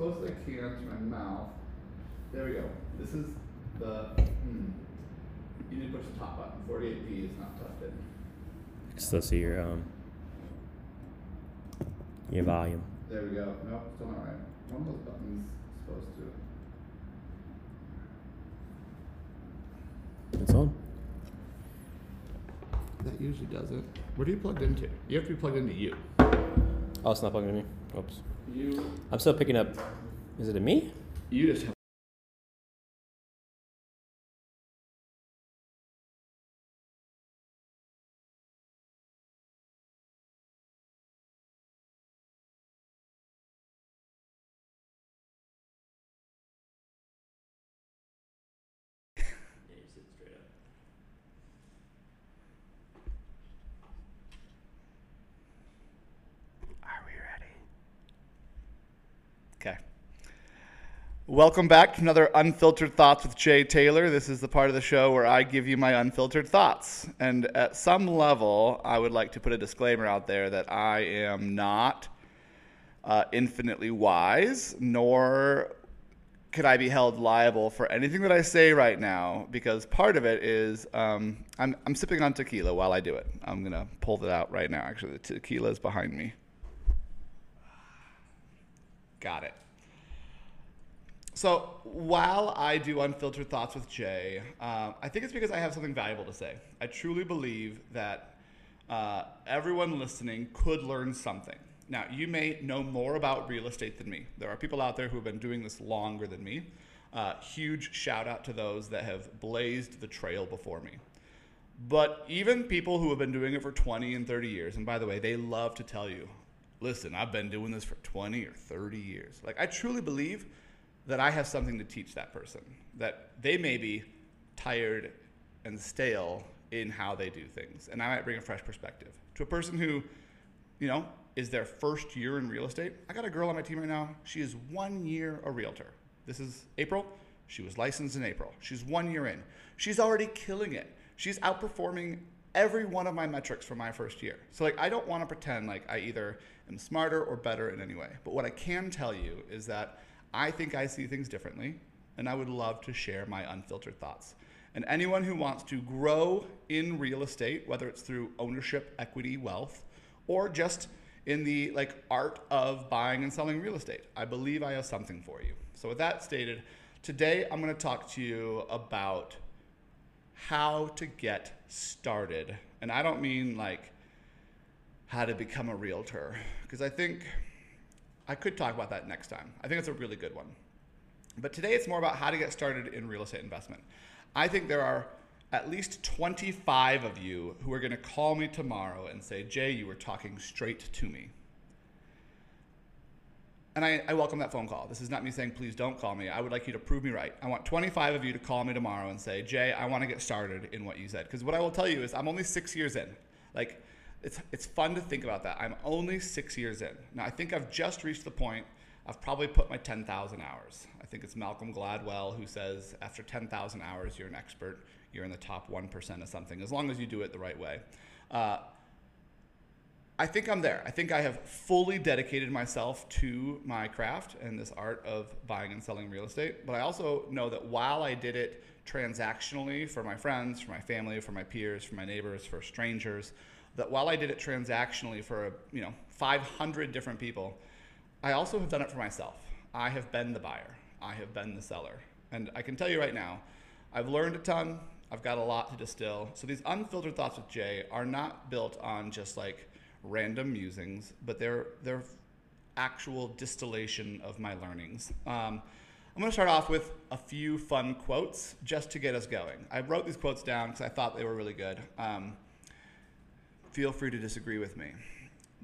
close as I can to my mouth. There we go. This is the. Hmm. You need to push the top button. 48B is not tucked in. Still see your um your volume. There we go. Nope, still not right. One of those buttons is supposed to. It's on. That usually does it. What are you plugged into? You have to be plugged into you. Oh, it's not plugged to me. Oops. You. I'm still picking up. Is it a me? You just have. Are we ready? Okay. Welcome back to another Unfiltered Thoughts with Jay Taylor. This is the part of the show where I give you my unfiltered thoughts. And at some level, I would like to put a disclaimer out there that I am not uh, infinitely wise, nor could I be held liable for anything that I say right now because part of it is um, I'm, I'm sipping on tequila while I do it. I'm going to pull that out right now. Actually, the tequila is behind me. Got it. So while I do Unfiltered Thoughts with Jay, um, I think it's because I have something valuable to say. I truly believe that uh, everyone listening could learn something. Now, you may know more about real estate than me. There are people out there who have been doing this longer than me. Uh, huge shout out to those that have blazed the trail before me. But even people who have been doing it for 20 and 30 years, and by the way, they love to tell you, listen, I've been doing this for 20 or 30 years. Like, I truly believe that I have something to teach that person, that they may be tired and stale in how they do things. And I might bring a fresh perspective. To a person who, you know, is their first year in real estate, I got a girl on my team right now. She is one year a realtor. This is April. She was licensed in April. She's one year in. She's already killing it. She's outperforming every one of my metrics for my first year. So like I don't want to pretend like I either am smarter or better in any way. But what I can tell you is that I think I see things differently and I would love to share my unfiltered thoughts. And anyone who wants to grow in real estate, whether it's through ownership, equity, wealth, or just in the like art of buying and selling real estate, I believe I have something for you. So with that stated, today I'm going to talk to you about how to get started. And I don't mean like how to become a realtor, because I think I could talk about that next time. I think it's a really good one. But today it's more about how to get started in real estate investment. I think there are at least 25 of you who are going to call me tomorrow and say, Jay, you were talking straight to me. And I, I, welcome that phone call. This is not me saying, please don't call me. I would like you to prove me right. I want 25 of you to call me tomorrow and say, Jay, I want to get started in what you said. Because what I will tell you is, I'm only six years in. Like, it's, it's fun to think about that. I'm only six years in. Now, I think I've just reached the point, I've probably put my 10,000 hours. I think it's Malcolm Gladwell who says, after 10,000 hours, you're an expert. You're in the top 1% of something, as long as you do it the right way. Uh, I think I'm there. I think I have fully dedicated myself to my craft and this art of buying and selling real estate. But I also know that while I did it transactionally for my friends, for my family, for my peers, for my neighbors, for strangers, that while I did it transactionally for you know 500 different people, I also have done it for myself. I have been the buyer. I have been the seller. And I can tell you right now, I've learned a ton. I've got a lot to distill. So these unfiltered thoughts with Jay are not built on just like random musings, but they're they're actual distillation of my learnings. Um, I'm going to start off with a few fun quotes just to get us going. I wrote these quotes down because I thought they were really good. Um, feel free to disagree with me.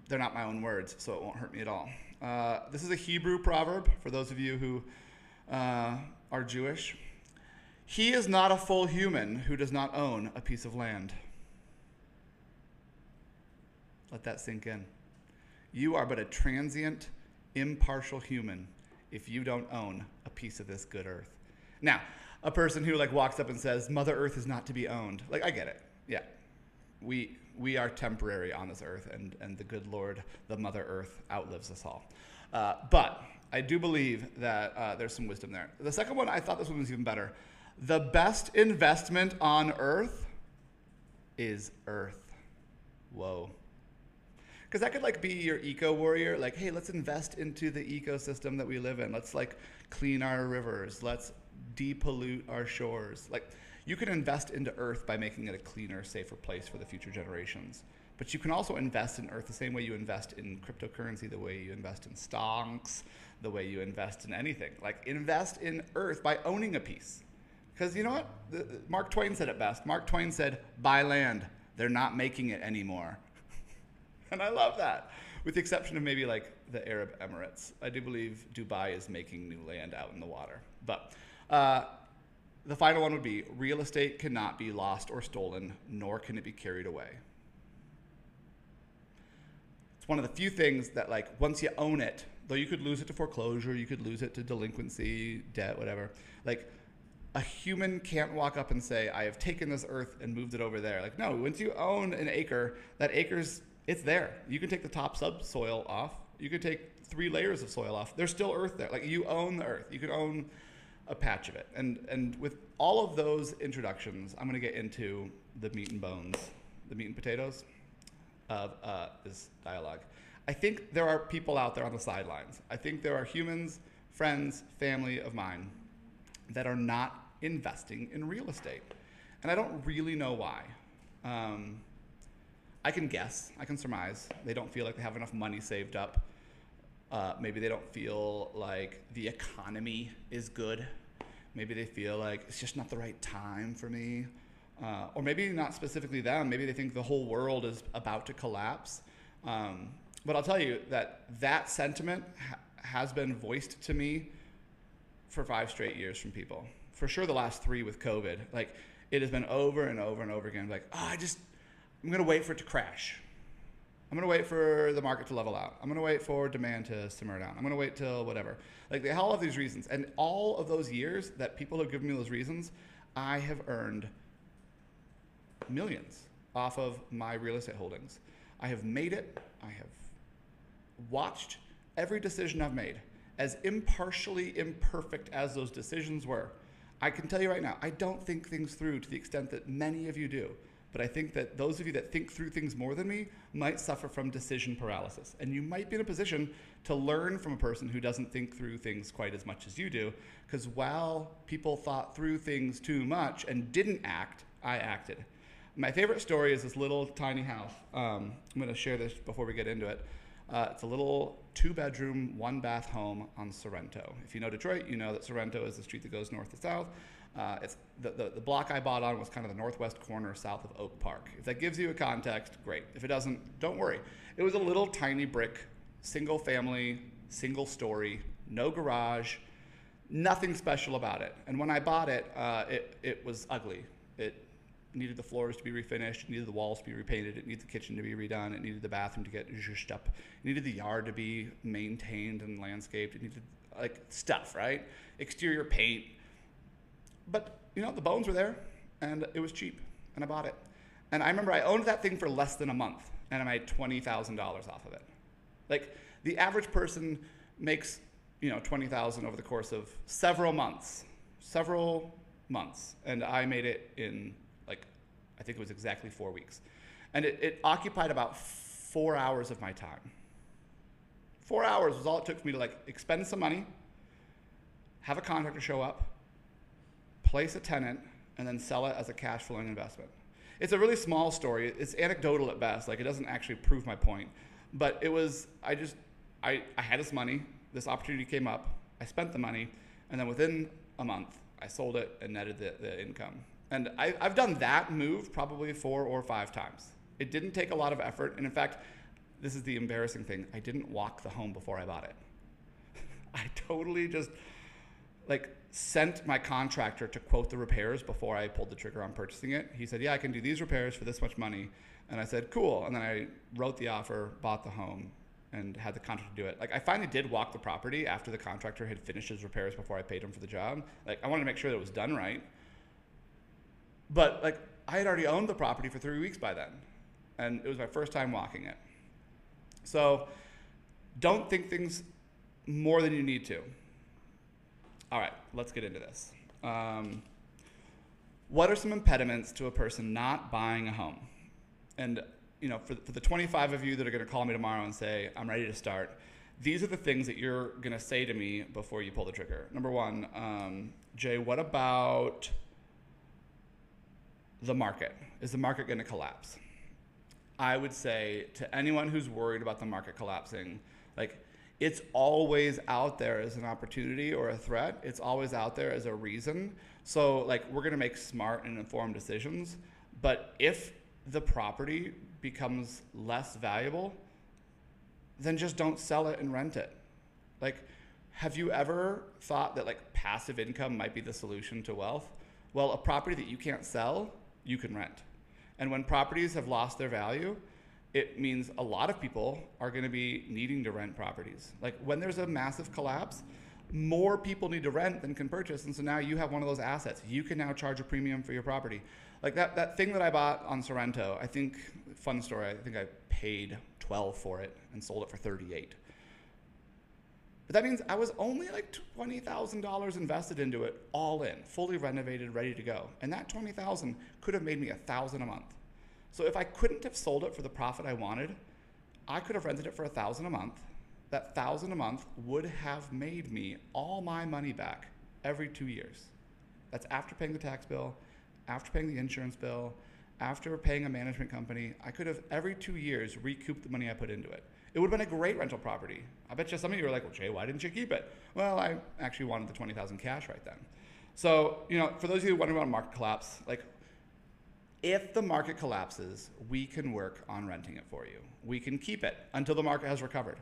They're not my own words, so it won't hurt me at all. Uh, this is a Hebrew proverb for those of you who uh, are Jewish. He is not a full human who does not own a piece of land. Let that sink in. You are but a transient, impartial human if you don't own a piece of this good earth. Now, a person who like walks up and says, "Mother Earth is not to be owned." Like I get it. Yeah. We we are temporary on this earth and and the good Lord, the Mother Earth outlives us all. Uh, but I do believe that uh, there's some wisdom there. The second one, I thought this one was even better. The best investment on earth is earth. Whoa. Because that could like be your eco warrior. Like, hey, let's invest into the ecosystem that we live in. Let's like clean our rivers. Let's depollute our shores. Like, you can invest into earth by making it a cleaner, safer place for the future generations. But you can also invest in earth the same way you invest in cryptocurrency, the way you invest in stocks, the way you invest in anything. Like, invest in earth by owning a piece. Because you know what? The, Mark Twain said it best. Mark Twain said, buy land. They're not making it anymore. and I love that. With the exception of maybe like the Arab Emirates. I do believe Dubai is making new land out in the water. But uh, the final one would be real estate cannot be lost or stolen, nor can it be carried away. It's one of the few things that, like, once you own it, though you could lose it to foreclosure, you could lose it to delinquency, debt, whatever. Like, a human can't walk up and say, I have taken this earth and moved it over there. Like, no, once you own an acre, that acre's, it's there. You can take the top subsoil off. You can take three layers of soil off. There's still earth there. Like, you own the earth. You can own a patch of it. And, and with all of those introductions, I'm going to get into the meat and bones, the meat and potatoes of uh, this dialogue. I think there are people out there on the sidelines. I think there are humans, friends, family of mine that are not investing in real estate. And I don't really know why. Um, I can guess, I can surmise. They don't feel like they have enough money saved up. Uh, maybe they don't feel like the economy is good. Maybe they feel like it's just not the right time for me. Uh, or maybe not specifically them. Maybe they think the whole world is about to collapse. Um, but I'll tell you that that sentiment ha- has been voiced to me for five straight years from people. For sure, the last three with COVID. Like, it has been over and over and over again. Like, oh, I just, I'm going to wait for it to crash. I'm to wait for the market to level out. I'm to wait for demand to simmer down. I'm to wait till whatever. Like, they all have these reasons. And all of those years that people have given me those reasons, I have earned millions off of my real estate holdings. I have made it. I have watched every decision I've made, as impartially imperfect as those decisions were. I can tell you right now, I don't think things through to the extent that many of you do. But I think that those of you that think through things more than me might suffer from decision paralysis. And you might be in a position to learn from a person who doesn't think through things quite as much as you do. Because while people thought through things too much and didn't act, I acted. My favorite story is this little tiny house. Um, I'm going to share this before we get into it. Uh, it's a little two bedroom, one bath home on Sorrento. If you know Detroit, you know that Sorrento is the street that goes north to south. Uh, it's the, the, the, block I bought on was kind of the northwest corner south of Oak Park. If that gives you a context, great. If it doesn't, don't worry. It was a little tiny brick, single family, single story, no garage, nothing special about it. And when I bought it, uh, it, it was ugly. It needed the floors to be refinished, it needed the walls to be repainted, it needed the kitchen to be redone, it needed the bathroom to get zhuzhed up, it needed the yard to be maintained and landscaped, it needed like stuff, right? Exterior paint, but you know, the bones were there, and it was cheap, and I bought it. And I remember I owned that thing for less than a month, and I made twenty thousand dollars off of it. Like the average person makes, you know, twenty thousand over the course of several months, several months, and I made it in like, I think it was exactly four weeks, and it, it occupied about four hours of my time. Four hours was all it took for me to like expend some money, have a contractor show up, place a tenant, and then sell it as a cash flowing investment. It's a really small story. It's anecdotal at best. Like it doesn't actually prove my point. But it was, I just, I, I had this money. This opportunity came up. I spent the money. And then within a month, I sold it and netted the, the income. And I, I've done that move probably four or five times. It didn't take a lot of effort. And in fact, this is the embarrassing thing I didn't walk the home before I bought it. I totally just, like, sent my contractor to quote the repairs before I pulled the trigger on purchasing it. He said, Yeah, I can do these repairs for this much money. And I said, Cool. And then I wrote the offer, bought the home, and had the contractor do it. Like, I finally did walk the property after the contractor had finished his repairs before I paid him for the job. Like, I wanted to make sure that it was done right. But, like, I had already owned the property for three weeks by then. And it was my first time walking it. So, don't think things more than you need to. All right, let's get into this. Um, what are some impediments to a person not buying a home? And you know, for, for the 25 of you that are going to call me tomorrow and say, I'm ready to start, these are the things that you're going to say to me before you pull the trigger. Number one, um, Jay, what about the market? Is the market going to collapse? I would say to anyone who's worried about the market collapsing, like it's always out there as an opportunity or a threat. It's always out there as a reason. So like we're going to make smart and informed decisions, but if the property becomes less valuable, then just don't sell it and rent it. Like have you ever thought that like passive income might be the solution to wealth? Well, a property that you can't sell, you can rent. And when properties have lost their value, it means a lot of people are going to be needing to rent properties. Like when there's a massive collapse, more people need to rent than can purchase. And so now you have one of those assets. You can now charge a premium for your property. Like that, that thing that I bought on Sorrento, I think, fun story, I think I paid 12 for it and sold it for 38. But that means I was only like $20,000 invested into it, all in, fully renovated, ready to go. And that 20,000 could have made me a thousand a month. So if I couldn't have sold it for the profit I wanted, I could have rented it for a thousand a month. That thousand a month would have made me all my money back every two years. That's after paying the tax bill, after paying the insurance bill, after paying a management company. I could have every two years recouped the money I put into it. It would have been a great rental property. I bet you some of you are like, well, Jay, why didn't you keep it? Well, I actually wanted the 20,000 cash right then. So, you know, for those of you wondering about market collapse, like if the market collapses, we can work on renting it for you. We can keep it until the market has recovered.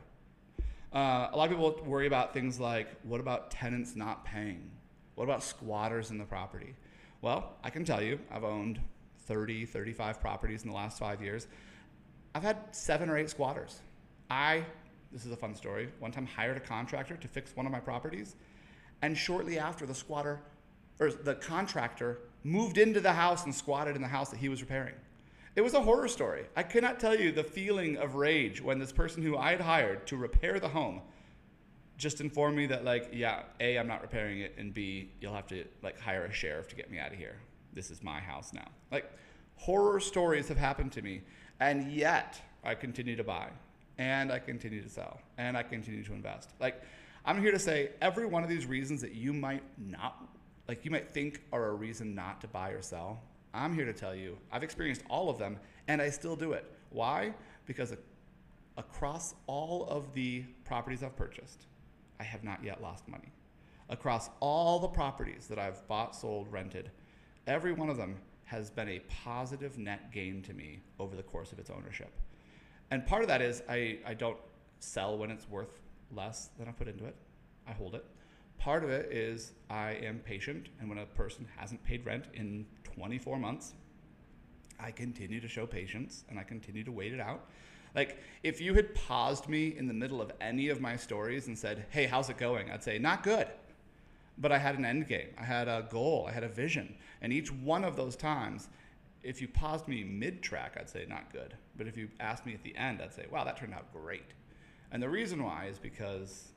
Uh, a lot of people worry about things like what about tenants not paying? What about squatters in the property? Well, I can tell you, I've owned 30, 35 properties in the last five years. I've had seven or eight squatters. I, this is a fun story, one time hired a contractor to fix one of my properties, and shortly after, the squatter, or the contractor, moved into the house and squatted in the house that he was repairing. It was a horror story. I cannot tell you the feeling of rage when this person who I had hired to repair the home just informed me that like, yeah, A, I'm not repairing it, and B, you'll have to like hire a sheriff to get me out of here. This is my house now. Like horror stories have happened to me, and yet I continue to buy and I continue to sell and I continue to invest. Like, I'm here to say every one of these reasons that you might not, like, you might think are a reason not to buy or sell. I'm here to tell you I've experienced all of them and I still do it. Why? Because across all of the properties I've purchased, I have not yet lost money. Across all the properties that I've bought, sold, rented, every one of them has been a positive net gain to me over the course of its ownership. And part of that is I, I don't sell when it's worth less than I put into it. I hold it. Part of it is I am patient, and when a person hasn't paid rent in 24 months, I continue to show patience and I continue to wait it out. Like, if you had paused me in the middle of any of my stories and said, Hey, how's it going? I'd say, Not good. But I had an end game, I had a goal, I had a vision. And each one of those times, if you paused me mid track, I'd say not good. But if you asked me at the end, I'd say, wow, that turned out great. And the reason why is because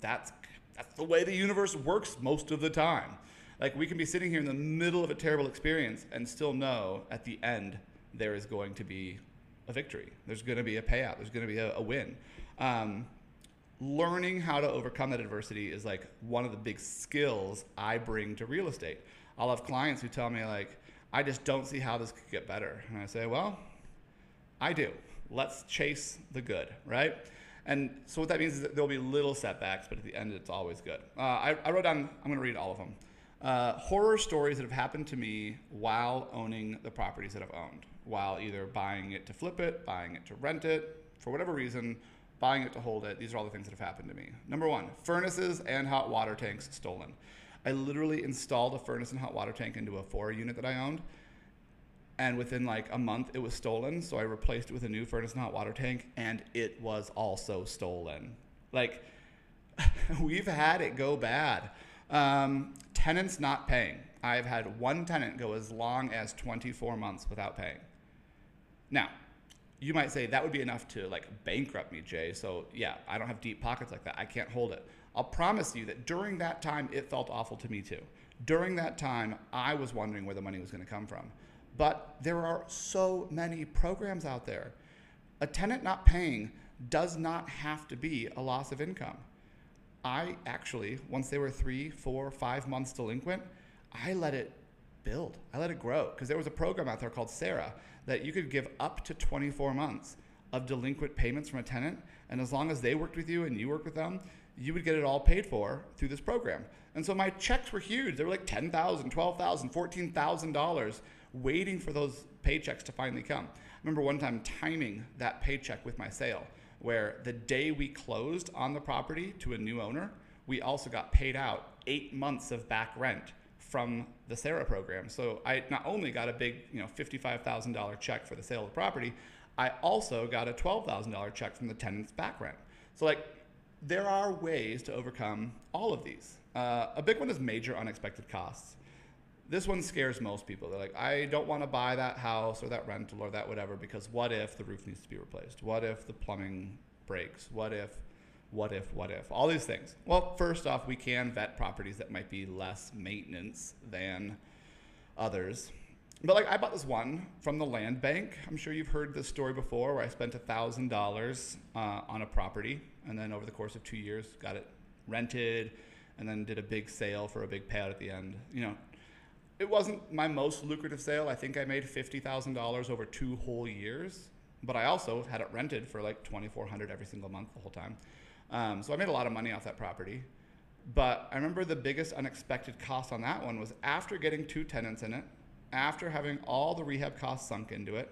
that's that's the way the universe works most of the time. Like we can be sitting here in the middle of a terrible experience and still know at the end there is going to be a victory. There's going to be a payout. There's going to be a, a win. Um, learning how to overcome that adversity is like one of the big skills I bring to real estate. I'll have clients who tell me like, I just don't see how this could get better. And I say, well, I do. Let's chase the good, right? And so what that means is that there'll be little setbacks, but at the end, it's always good. Uh, I, I, wrote down, I'm going to read all of them. Uh, horror stories that have happened to me while owning the properties that I've owned, while either buying it to flip it, buying it to rent it, for whatever reason, buying it to hold it. These are all the things that have happened to me. Number one, furnaces and hot water tanks stolen. I literally installed a furnace and hot water tank into a four unit that I owned. And within like a month, it was stolen. So I replaced it with a new furnace and hot water tank, and it was also stolen. Like, we've had it go bad. Um, tenants not paying. I've had one tenant go as long as 24 months without paying. Now, you might say that would be enough to like bankrupt me, Jay. So yeah, I don't have deep pockets like that. I can't hold it. I'll promise you that during that time, it felt awful to me too. During that time, I was wondering where the money was going to come from. But there are so many programs out there. A tenant not paying does not have to be a loss of income. I actually, once they were three, four, five months delinquent, I let it build. I let it grow because there was a program out there called CERA that you could give up to 24 months of delinquent payments from a tenant. And as long as they worked with you and you worked with them, you would get it all paid for through this program. And so my checks were huge. They were like $10,000, $12,000, $14,000 waiting for those paychecks to finally come. I remember one time timing that paycheck with my sale where the day we closed on the property to a new owner, we also got paid out eight months of back rent from the CERA program. So I not only got a big, you know, $55,000 check for the sale of the property, I also got a $12,000 check from the tenant's back rent. So like there are ways to overcome all of these. Uh, a big one is major unexpected costs. This one scares most people. They're like, I don't want to buy that house or that rental or that whatever because what if the roof needs to be replaced? What if the plumbing breaks? What if, what if, what if? All these things. Well, first off, we can vet properties that might be less maintenance than others. But like I bought this one from the land bank. I'm sure you've heard this story before, where I spent a thousand uh, dollars on a property, and then over the course of two years, got it rented, and then did a big sale for a big payout at the end. You know, it wasn't my most lucrative sale. I think I made fifty thousand dollars over two whole years, but I also had it rented for like twenty four hundred every single month the whole time. Um, so I made a lot of money off that property. But I remember the biggest unexpected cost on that one was after getting two tenants in it, after having all the rehab costs sunk into it,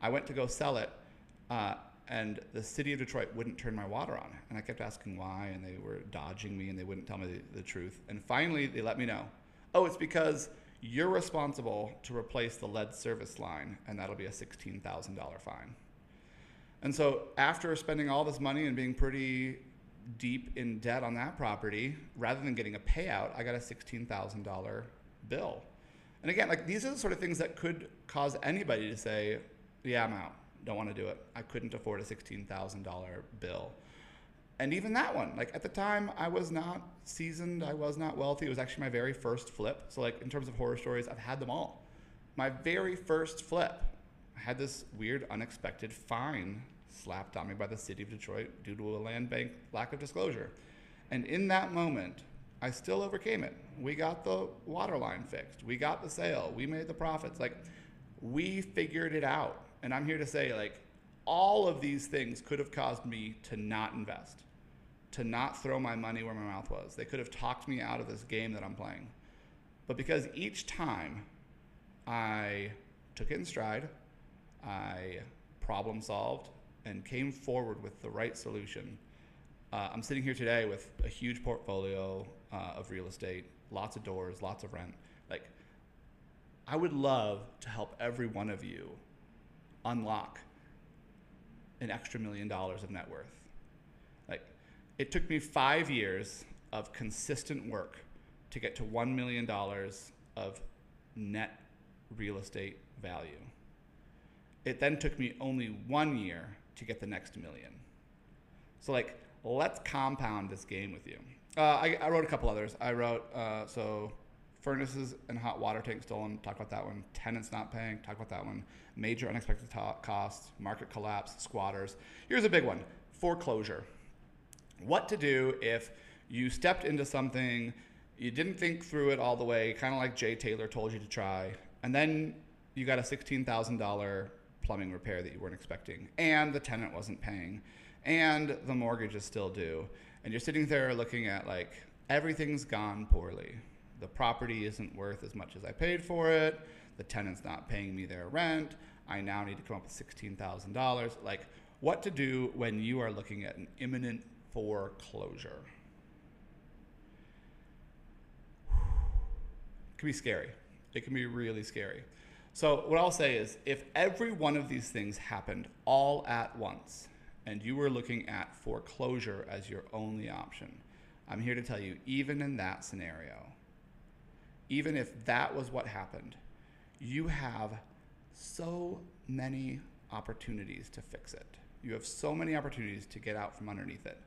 I went to go sell it, uh, and the city of Detroit wouldn't turn my water on. And I kept asking why, and they were dodging me and they wouldn't tell me the, the truth. And finally, they let me know oh, it's because you're responsible to replace the lead service line, and that'll be a $16,000 fine. And so, after spending all this money and being pretty deep in debt on that property, rather than getting a payout, I got a $16,000 bill. And again, like these are the sort of things that could cause anybody to say, "Yeah, I'm out. Don't want to do it. I couldn't afford a $16,000 bill." And even that one, like at the time, I was not seasoned. I was not wealthy. It was actually my very first flip. So, like in terms of horror stories, I've had them all. My very first flip, I had this weird, unexpected fine slapped on me by the city of Detroit due to a land bank lack of disclosure. And in that moment, I still overcame it. We got the water line fixed. We got the sale. We made the profits. Like, we figured it out. And I'm here to say, like, all of these things could have caused me to not invest, to not throw my money where my mouth was. They could have talked me out of this game that I'm playing. But because each time I took it in stride, I problem solved, and came forward with the right solution. Uh, I'm sitting here today with a huge portfolio uh, of real estate, lots of doors, lots of rent. Like, I would love to help every one of you unlock an extra million dollars of net worth. Like, it took me five years of consistent work to get to $1 million of net real estate value. It then took me only one year to get the next million. So, like, let's compound this game with you. Uh, I, I, wrote a couple others. I wrote, uh, so furnaces and hot water tanks stolen, talk about that one. Tenants not paying, talk about that one. Major unexpected to- costs, market collapse, squatters. Here's a big one foreclosure. What to do if you stepped into something, you didn't think through it all the way, kind of like Jay Taylor told you to try, and then you got a $16,000 plumbing repair that you weren't expecting, and the tenant wasn't paying, and the mortgage is still due, and you're sitting there looking at like everything's gone poorly. The property isn't worth as much as I paid for it. The tenant's not paying me their rent. I now need to come up with $16,000. Like, what to do when you are looking at an imminent foreclosure? It can be scary. It can be really scary. So, what I'll say is if every one of these things happened all at once and you were looking at foreclosure as your only option, I'm here to tell you, even in that scenario, even if that was what happened, you have so many opportunities to fix it. You have so many opportunities to get out from underneath it.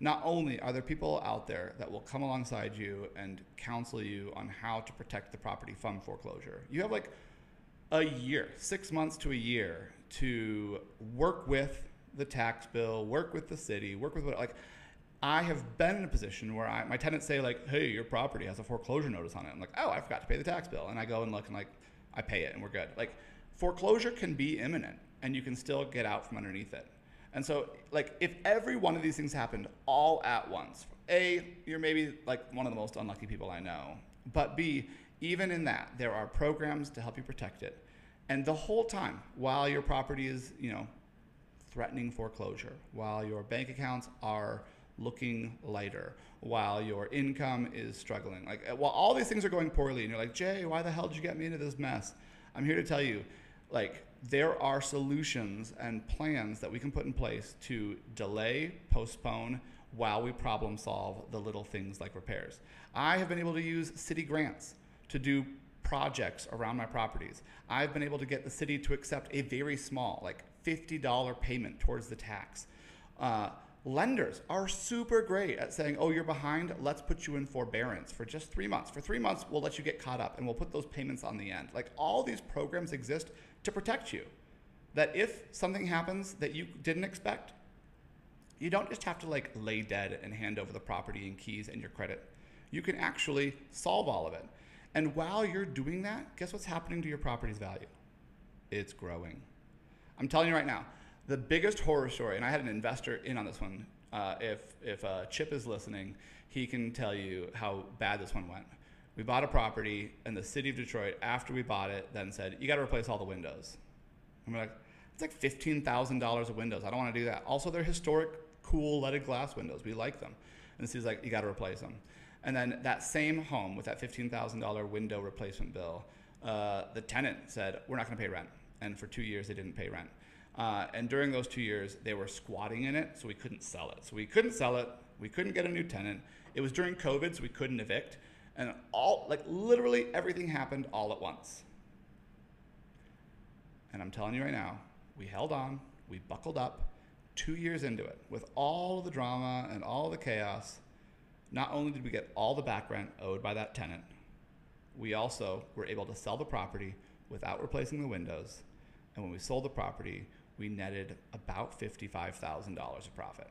Not only are there people out there that will come alongside you and counsel you on how to protect the property from foreclosure, you have like a year, six months to a year to work with the tax bill, work with the city, work with what, like, I have been in a position where I, my tenants say like, "Hey, your property has a foreclosure notice on it." I'm like, "Oh, I forgot to pay the tax bill," and I go and look and like, I pay it and we're good. Like, foreclosure can be imminent, and you can still get out from underneath it. And so, like, if every one of these things happened all at once, a, you're maybe like one of the most unlucky people I know. But B, even in that, there are programs to help you protect it. And the whole time, while your property is, you know, threatening foreclosure, while your bank accounts are looking lighter, while your income is struggling, like while all these things are going poorly, and you're like, Jay, why the hell did you get me into this mess? I'm here to tell you, like, there are solutions and plans that we can put in place to delay, postpone, while we problem solve the little things like repairs. I have been able to use city grants to do projects around my properties. I've been able to get the city to accept a very small, like $50 payment towards the tax. Uh, lenders are super great at saying, oh, you're behind, let's put you in forbearance for just three months. For three months, we'll let you get caught up and we'll put those payments on the end. Like all these programs exist to protect you. That if something happens that you didn't expect, you don't just have to like lay dead and hand over the property and keys and your credit. You can actually solve all of it. And while you're doing that, guess what's happening to your property's value? It's growing. I'm telling you right now, the biggest horror story, and I had an investor in on this one. Uh, if if uh, Chip is listening, he can tell you how bad this one went. We bought a property, and the city of Detroit, after we bought it, then said, "You got to replace all the windows." And we're like, "It's like fifteen thousand dollars of windows. I don't want to do that." Also, they're historic, cool leaded glass windows. We like them. And the city's like, "You got to replace them." And then that same home with that fifteen thousand dollar window replacement bill, uh, the tenant said, "We're not going to pay rent." And for two years, they didn't pay rent. Uh, and during those two years, they were squatting in it, so we couldn't sell it. So we couldn't sell it. We couldn't get a new tenant. It was during COVID, so we couldn't evict. And all, like, literally everything happened all at once. And I'm telling you right now, we held on, we buckled up, two years into it, with all the drama and all the chaos. Not only did we get all the back rent owed by that tenant, we also were able to sell the property without replacing the windows. And when we sold the property, we netted about $55,000 of profit.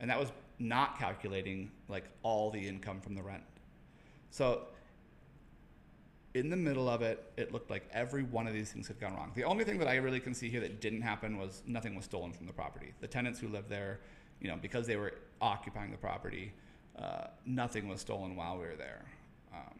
And that was not calculating like all the income from the rent. So in the middle of it, it looked like every one of these things had gone wrong. The only thing that I really can see here that didn't happen was nothing was stolen from the property. The tenants who lived there, you know, because they were occupying the property, uh, nothing was stolen while we were there. Um,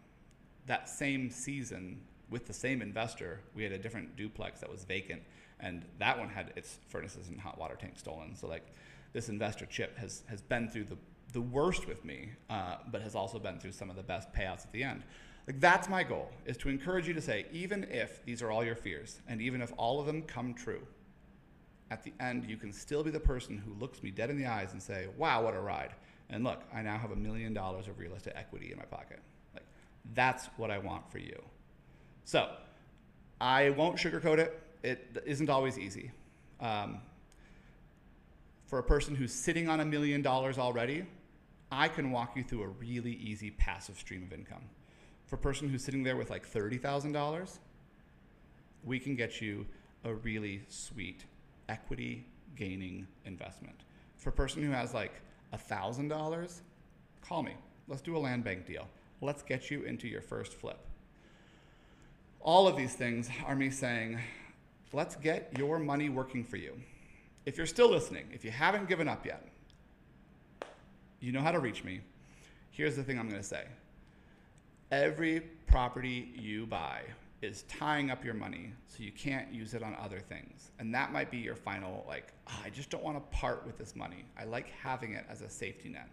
that same season, with the same investor, we had a different duplex that was vacant, and that one had its furnaces and hot water tank stolen. So like, this investor Chip has has been through the the worst with me, uh, but has also been through some of the best payouts at the end. Like that's my goal is to encourage you to say, even if these are all your fears, and even if all of them come true, at the end you can still be the person who looks me dead in the eyes and say, "Wow, what a ride!" And look, I now have a million dollars of real estate equity in my pocket. Like that's what I want for you. So I won't sugarcoat it. It isn't always easy. Um, for a person who's sitting on a million dollars already, I can walk you through a really easy passive stream of income. For a person who's sitting there with like $30,000, we can get you a really sweet equity gaining investment. For a person who has like $1,000, call me. Let's do a land bank deal. Let's get you into your first flip. All of these things are me saying, let's get your money working for you. If you're still listening, if you haven't given up yet, you know how to reach me. Here's the thing I'm going to say every property you buy is tying up your money so you can't use it on other things. And that might be your final, like, oh, I just don't want to part with this money. I like having it as a safety net.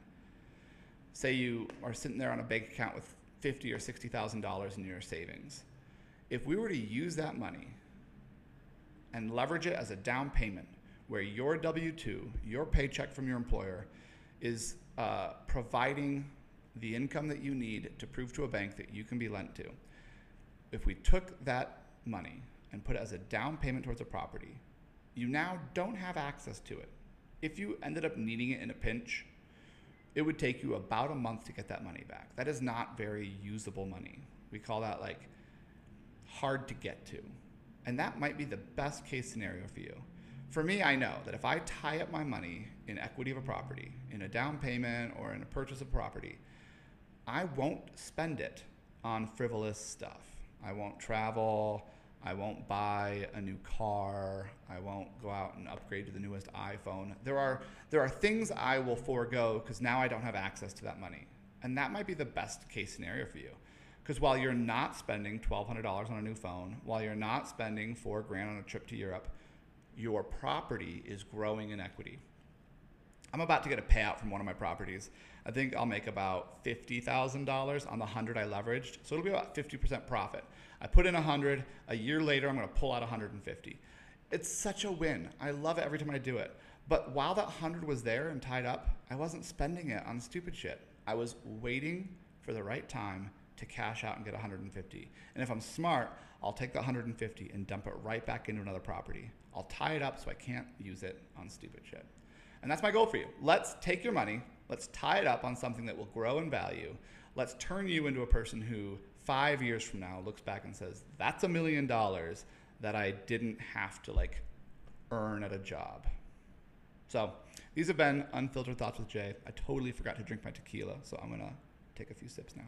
Say you are sitting there on a bank account with fifty or sixty thousand dollars in your savings if we were to use that money and leverage it as a down payment where your W 2, your paycheck from your employer, is uh, providing the income that you need to prove to a bank that you can be lent to. If we took that money and put it as a down payment towards a property, you now don't have access to it. If you ended up needing it in a pinch, it would take you about a month to get that money back. That is not very usable money. We call that like hard to get to. And that might be the best case scenario for you. For me, I know that if I tie up my money in equity of a property, in a down payment or in a purchase of property, I won't spend it on frivolous stuff. I won't travel. I won't buy a new car. I won't go out and upgrade to the newest iPhone. There are there are things I will forego because now I don't have access to that money. And that might be the best case scenario for you. Because while you're not spending $1,200 on a new phone, while you're not spending four grand on a trip to Europe, your property is growing in equity. I'm about to get a payout from one of my properties. I think I'll make about $50,000 on the 100 I leveraged. So it'll be about 50% profit. I put in 100, a year later I'm going to pull out 150. It's such a win. I love it every time I do it. But while that 100 was there and tied up, I wasn't spending it on stupid shit. I was waiting for the right time to cash out and get 150. And if I'm smart, I'll take the 150 and dump it right back into another property. I'll tie it up so I can't use it on stupid shit. And that's my goal for you. Let's take your money, let's tie it up on something that will grow in value. Let's turn you into a person who five years from now looks back and says, that's a million dollars that I didn't have to like earn at a job. So these have been Unfiltered Thoughts with Jay. I totally forgot to drink my tequila, so I'm going to take a few sips now.